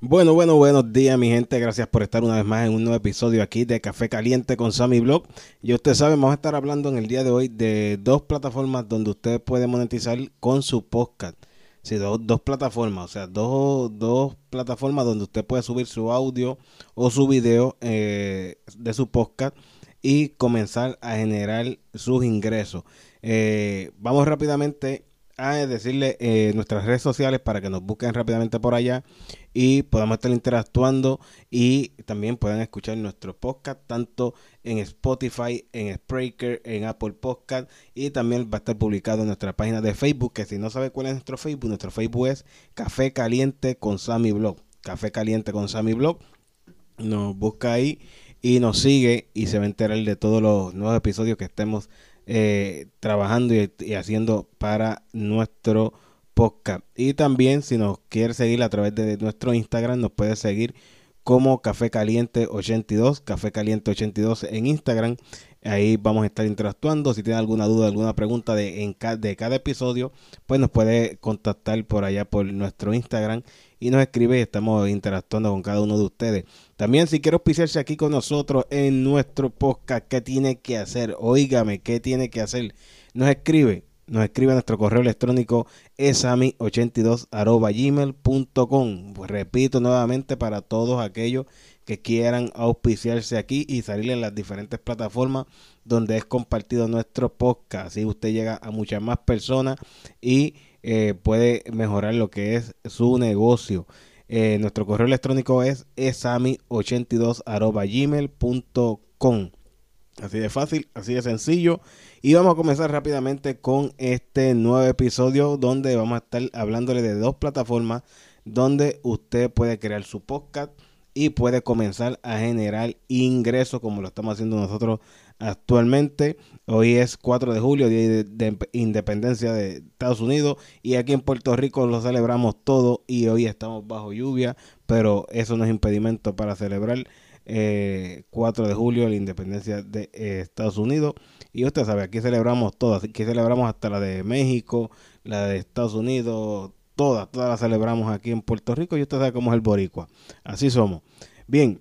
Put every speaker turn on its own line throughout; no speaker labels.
Bueno, bueno, buenos días mi gente, gracias por estar una vez más en un nuevo episodio aquí de Café Caliente con Sammy Blog. Y ustedes saben, vamos a estar hablando en el día de hoy de dos plataformas donde usted puede monetizar con su podcast. Sí, dos, dos plataformas, o sea, dos, dos plataformas donde usted puede subir su audio o su video eh, de su podcast y comenzar a generar sus ingresos. Eh, vamos rápidamente a decirle eh, nuestras redes sociales para que nos busquen rápidamente por allá y podamos estar interactuando y también puedan escuchar nuestro podcast tanto en Spotify, en Spreaker, en Apple Podcast y también va a estar publicado en nuestra página de Facebook que si no sabe cuál es nuestro Facebook, nuestro Facebook es Café Caliente con Sammy Blog. Café Caliente con Sammy Blog. Nos busca ahí y nos sigue y se va a enterar de todos los nuevos episodios que estemos eh, trabajando y, haciendo para nuestro podcast. Y también si nos quiere seguir a través de nuestro Instagram, nos puede seguir como Café Caliente 82, Café Caliente 82 en Instagram. Ahí vamos a estar interactuando. Si tiene alguna duda, alguna pregunta de, en de cada episodio, pues nos puede contactar por allá por nuestro Instagram y nos escribe estamos interactuando con cada uno de ustedes. También si quiere auspiciarse aquí con nosotros en nuestro podcast, ¿qué tiene que hacer? Óigame, ¿qué tiene que hacer? Nos escribe, nos escribe a nuestro correo electrónico esami82 gmail.com. Pues repito nuevamente para todos aquellos que quieran auspiciarse aquí y salir en las diferentes plataformas donde es compartido nuestro podcast. Así usted llega a muchas más personas y eh, puede mejorar lo que es su negocio. Eh, nuestro correo electrónico es esami82 gmail.com. Así de fácil, así de sencillo. Y vamos a comenzar rápidamente con este nuevo episodio donde vamos a estar hablándole de dos plataformas donde usted puede crear su podcast y puede comenzar a generar ingresos como lo estamos haciendo nosotros actualmente. Hoy es 4 de julio, Día de, Independencia de Estados Unidos y aquí en Puerto Rico lo celebramos todo y hoy estamos bajo lluvia, pero eso no es impedimento para celebrar 4 eh, de julio la independencia de eh, Estados Unidos. Y usted sabe, aquí celebramos todas, aquí celebramos hasta la de México, la de Estados Unidos, todas, todas las celebramos aquí en Puerto Rico y usted sabe cómo es el boricua. Así somos. Bien,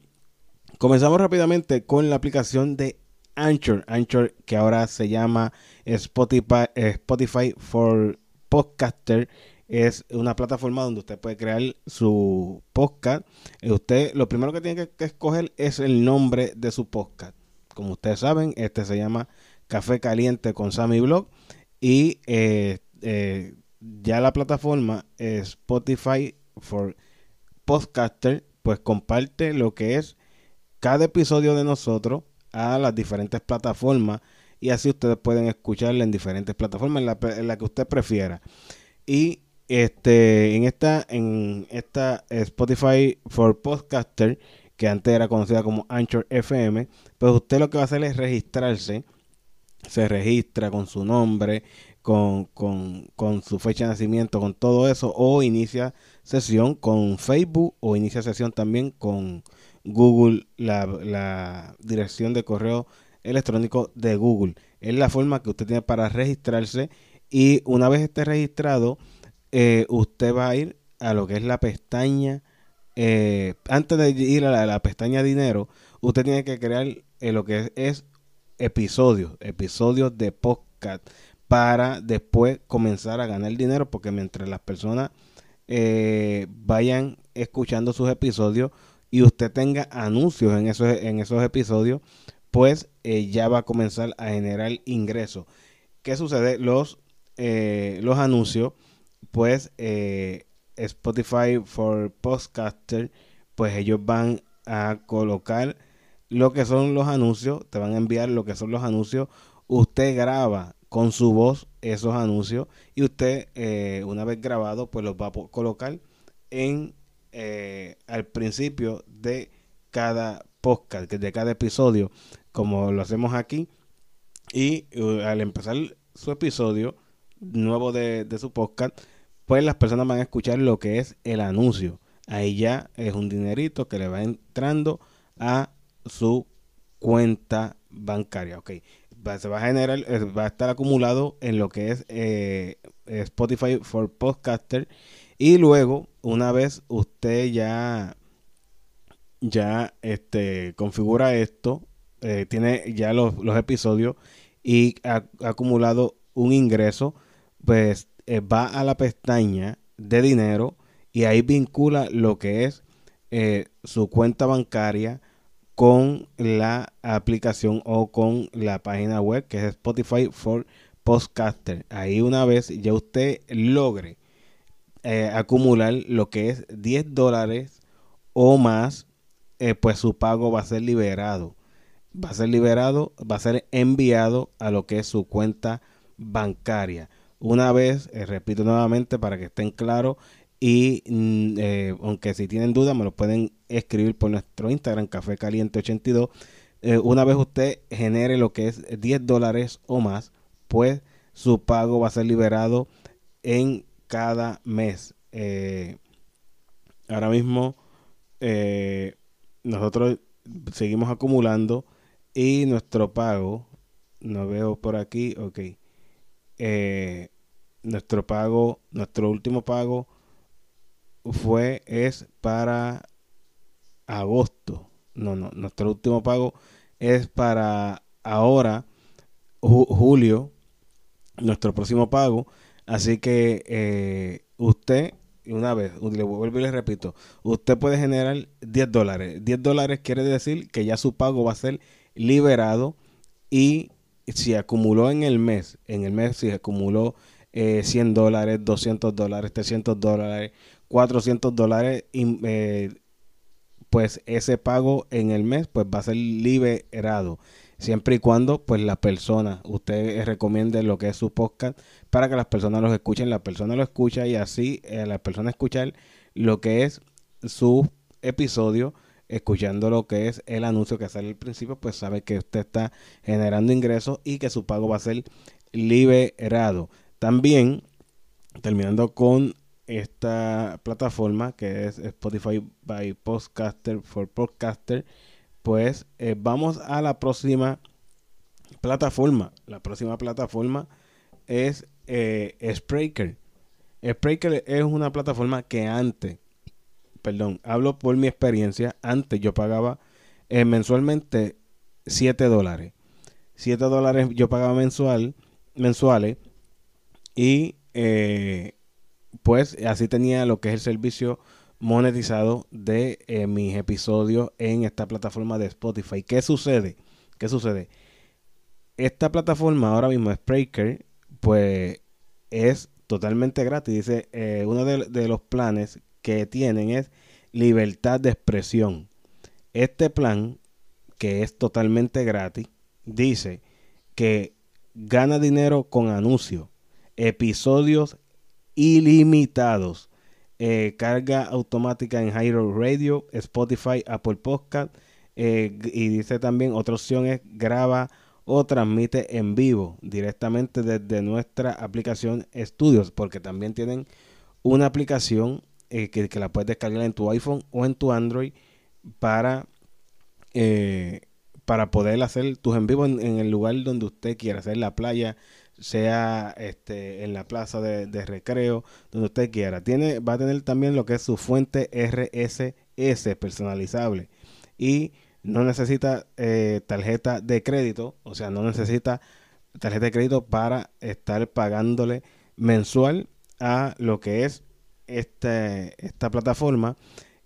comenzamos rápidamente con la aplicación de Anchor. Anchor que ahora se llama Spotify, eh, Spotify for Podcaster. Es una plataforma donde usted puede crear su podcast. Eh, usted lo primero que tiene que, escoger es el nombre de su podcast. Como ustedes saben, este se llama Café Caliente con Sammy Blog. Y eh, ya la plataforma Spotify for Podcaster, pues comparte lo que es cada episodio de nosotros a las diferentes plataformas y así ustedes pueden escucharla en diferentes plataformas, en la, que usted prefiera. Y este en esta en esta Spotify for Podcaster que antes era conocida como Anchor FM, pues usted lo que va a hacer es registrarse, se registra con su nombre, con, con, con su fecha de nacimiento, con todo eso, o inicia sesión con Facebook o inicia sesión también con Google, la, dirección de correo electrónico de Google. Es la forma que usted tiene para registrarse y una vez esté registrado, eh, usted va a ir a lo que es la pestaña, eh, antes de ir a la, pestaña dinero, usted tiene que crear eh, lo que es, episodios, episodios de podcast para después comenzar a ganar dinero porque mientras las personas vayan escuchando sus episodios, y usted tenga anuncios en esos, en esos episodios, pues eh, ya va a comenzar a generar ingresos. ¿Qué sucede? Los, eh, los anuncios, pues eh, Spotify for Podcaster, pues ellos van a colocar lo que son los anuncios, te van a enviar lo que son los anuncios. Usted graba con su voz esos anuncios y usted, una vez grabado, pues los va a colocar en eh, al principio de cada podcast, de cada episodio, como lo hacemos aquí. Y uh, al empezar su episodio nuevo de, su podcast, pues las personas van a escuchar lo que es el anuncio. Ahí ya es un dinerito que le va entrando a su cuenta bancaria. Ok, se va a generar, va a estar acumulado en lo que es eh, Spotify for Podcaster. Y luego, una vez usted ya, ya este, configura esto, eh, tiene ya los, episodios y ha, acumulado un ingreso, pues eh, va a la pestaña de dinero y ahí vincula lo que es eh, su cuenta bancaria con la aplicación o con la página web que es Spotify for Podcaster. Ahí una vez ya usted logre eh, acumular lo que es 10 dólares o más, eh, pues su pago va a ser liberado. Va a ser liberado, va a ser enviado a lo que es su cuenta bancaria. Una vez, repito nuevamente para que estén claros, y mm, eh, aunque si tienen dudas, me lo pueden escribir por nuestro Instagram, Café Caliente 82. Eh, una vez usted genere lo que es 10 dólares o más, pues su pago va a ser liberado en cada mes. Eh, ahora mismo nosotros seguimos acumulando y nuestro pago, no veo por aquí, ok. nuestro pago, nuestro último pago fue, es para agosto. No, no, nuestro último pago es para ahora, julio, nuestro próximo pago. Así que eh, usted, una vez, le vuelvo y le repito, usted puede generar 10 dólares. 10 dólares quiere decir que ya su pago va a ser liberado y si acumuló en el mes, en el mes si acumuló 100 eh, dólares, 200 dólares, 300 dólares, 400 dólares, eh, pues ese pago en el mes pues va a ser liberado. Siempre y cuando pues la persona, usted recomiende lo que es su podcast para que las personas los escuchen, la persona lo escucha y así eh, la persona escuchar lo que es su episodio, escuchando lo que es el anuncio que sale al principio, pues sabe que usted está generando ingresos y que su pago va a ser liberado. También, terminando con esta plataforma que es Spotify by Podcaster for Podcaster, pues eh, vamos a la próxima plataforma. La próxima plataforma es eh, Spreaker. Spreaker es una plataforma que antes, perdón, hablo por mi experiencia, antes yo pagaba eh, mensualmente 7 dólares. 7 dólares yo pagaba mensual, mensuales y pues así tenía lo que es el servicio monetizado de eh, mis episodios en esta plataforma de Spotify. ¿Qué sucede? ¿Qué sucede? Esta plataforma ahora mismo, Spreaker, pues es totalmente gratis. Dice, eh, uno de, los planes que tienen es libertad de expresión. Este plan, que es totalmente gratis, dice que gana dinero con anuncios, episodios ilimitados. Eh, carga automática en Hiro Radio, Spotify, Apple Podcast. Eh, y dice también, otra opción es graba o transmite en vivo directamente desde nuestra aplicación Studios, porque también tienen una aplicación eh, que, la puedes descargar en tu iPhone o en tu Android para, para poder hacer tus en vivo en, en, el lugar donde usted quiera, hacer la playa, sea este, en la plaza de, recreo, donde usted quiera. Tiene, va a tener también lo que es su fuente RSS personalizable y no necesita eh, tarjeta de crédito, o sea, no necesita tarjeta de crédito para estar pagándole mensual a lo que es este, esta plataforma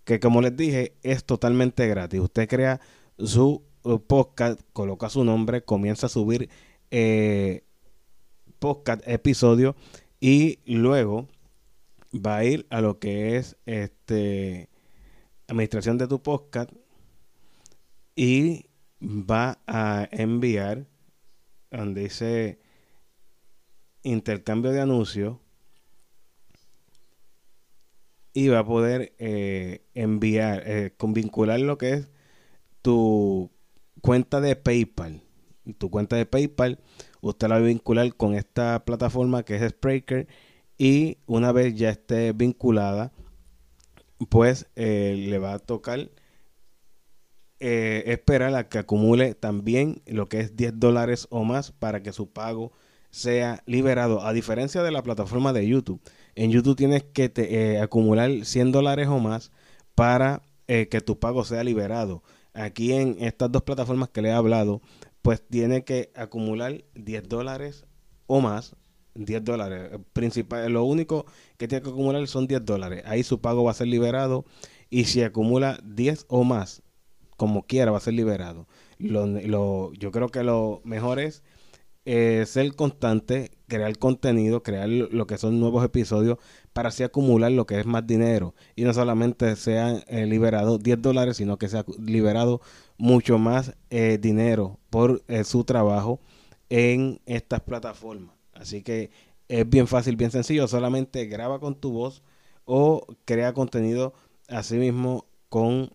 que como les dije es totalmente gratis. Usted crea su uh, podcast, coloca su nombre, comienza a subir eh, podcast episodio y luego va a ir a lo que es este administración de tu podcast y va a enviar donde dice intercambio de anuncios y va a poder eh, enviar, eh, con vincular lo que es tu cuenta de PayPal. Tu cuenta de PayPal usted la va a vincular con esta plataforma que es Spreaker y una vez ya esté vinculada, pues eh, le va a tocar eh, esperar a que acumule también lo que es 10 dólares o más para que su pago sea liberado. A diferencia de la plataforma de YouTube, En YouTube tienes que eh, acumular 100 dólares o más para que tu pago sea liberado. Aquí en estas dos plataformas que le he hablado, pues tiene que acumular 10 dólares o más 10 dólares. Principal, lo único que tiene que acumular son 10 dólares. Ahí su pago va a ser liberado. Y si acumula 10 o más, como quiera, va a ser liberado. Lo, yo creo que lo mejor es eh, ser constante, crear contenido, crear lo que son nuevos episodios para así acumular lo que es más dinero. Y no solamente sean eh, liberados 10 dólares, sino que sea liberado mucho más eh, dinero por su trabajo en estas plataformas. Así que es bien fácil, bien sencillo. Solamente graba con tu voz o crea contenido así mismo con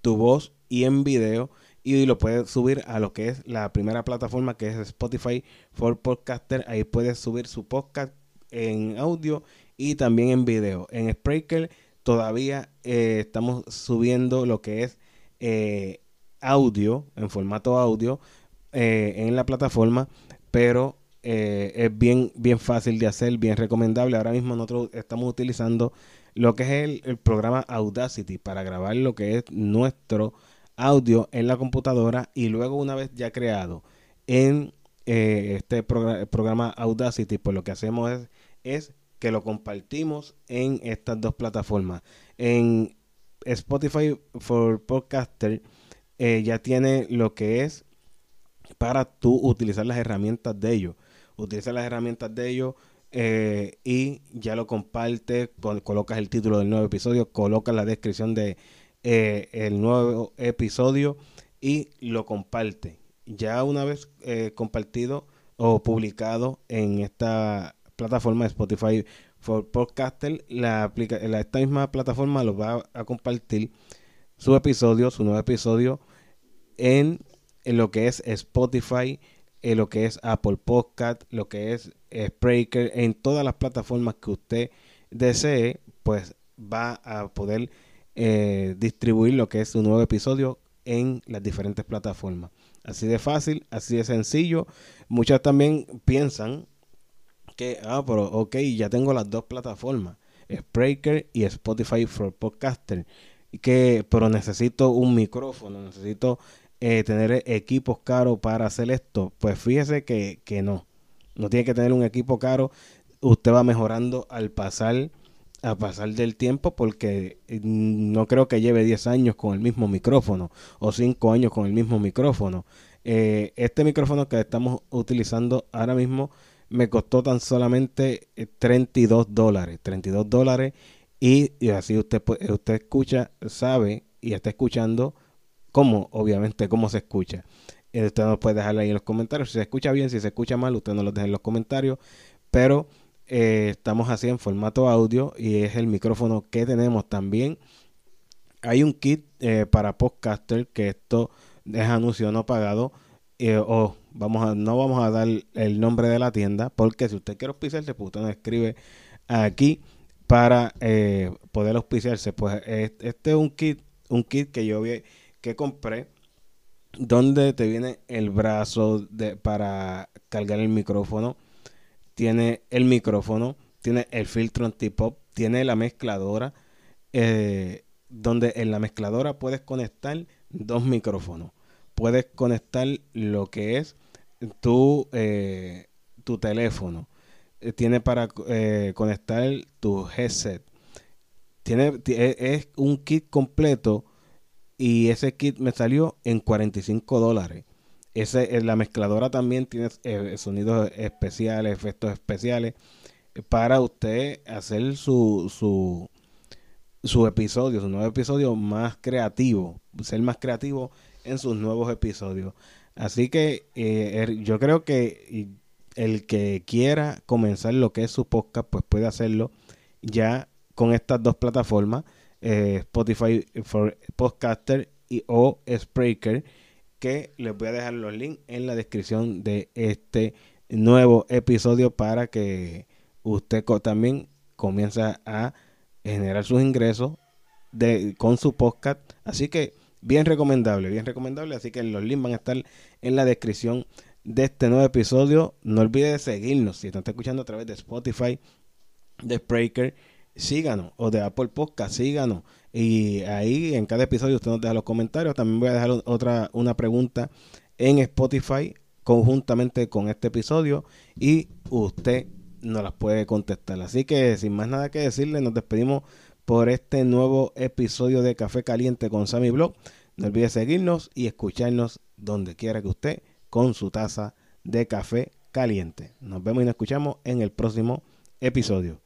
tu voz y en video y lo puedes subir a lo que es la primera plataforma que es Spotify for Podcaster. Ahí puedes subir su podcast en audio y también en video. En Spreaker todavía eh, estamos subiendo lo que es eh, audio, en formato audio, eh, en la plataforma, pero es bien, bien fácil de hacer, bien recomendable. Ahora mismo nosotros estamos utilizando lo que es el, programa Audacity para grabar lo que es nuestro audio en la computadora y luego una vez ya creado en eh, este programa Audacity, pues lo que hacemos es, que lo compartimos en estas dos plataformas. En Spotify for Podcaster eh, ya tiene lo que es para tú utilizar las herramientas de ellos utiliza las herramientas de ellos eh, y ya lo comparte, colocas el título del nuevo episodio, colocas la descripción de eh, el nuevo episodio y lo comparte. Ya una vez eh, compartido o publicado en esta plataforma de Spotify for Podcaster, la, la, esta misma plataforma lo va a compartir su episodio, su nuevo episodio en, en lo que es Spotify eh, lo que es Apple Podcast, lo que es Spreaker, en todas las plataformas que usted desee, pues va a poder eh, distribuir lo que es su nuevo episodio en las diferentes plataformas. Así de fácil, así de sencillo. Muchas también piensan que, ah, pero ok, ya tengo las dos plataformas, Spreaker y Spotify for Podcaster, que, pero necesito un micrófono, necesito eh, tener equipos caros para hacer esto? Pues fíjese que, que no. No tiene que tener un equipo caro. Usted va mejorando al pasar a pasar del tiempo porque mm, no creo que lleve 10 años con el mismo micrófono o 5 años con el mismo micrófono. Eh, este micrófono que estamos utilizando ahora mismo me costó tan solamente 32 eh, dólares. 32 dólares y, y así usted, usted escucha, sabe y está escuchando cómo, obviamente, cómo se escucha. Eh, usted nos puede dejar ahí en los comentarios. Si se escucha bien, si se escucha mal, usted nos lo deja en los comentarios. Pero eh, estamos así en formato audio y es el micrófono que tenemos también. Hay un kit eh, para podcaster que esto es anuncio no pagado. o vamos a, no vamos a dar el nombre de la tienda porque si usted quiere auspiciarse, pues usted nos escribe aquí para poder auspiciarse. Pues este es un kit, un kit que yo vi que compré donde te viene el brazo de, para cargar el micrófono, tiene el micrófono, tiene el filtro anti-pop, tiene la mezcladora, eh, donde en la mezcladora puedes conectar dos micrófonos. Puedes conectar lo que es tu, eh, tu teléfono. Eh, tiene para conectar tu headset. Tiene, es un kit completo y ese kit me salió en 45 dólares. Ese, eh, la mezcladora también tiene eh, sonidos especiales, efectos especiales eh, para usted hacer su, su, su episodio, su nuevo episodio más creativo, ser más creativo en sus nuevos episodios. Así que er, yo creo que el que quiera comenzar lo que es su podcast, pues puede hacerlo ya con estas dos plataformas. Spotify for Podcaster y, o Spreaker, que les voy a dejar los links en la descripción de este nuevo episodio para que usted también comience a generar sus ingresos de, con su podcast. Así que bien recomendable, bien recomendable. Así que los links van a estar en la descripción de este nuevo episodio. No olvide seguirnos si están escuchando a través de Spotify de Spreaker, síganos. O de Apple Podcast, síganos. Y ahí en cada episodio usted nos deja los comentarios. También voy a dejar otra una pregunta en Spotify conjuntamente con este episodio y usted nos las puede contestar. Así que sin más nada que decirle, nos despedimos por este nuevo episodio de Café Caliente con Sammy Blog. No olvide seguirnos y escucharnos donde quiera que usted con su taza de café caliente. Nos vemos y nos escuchamos en el próximo episodio.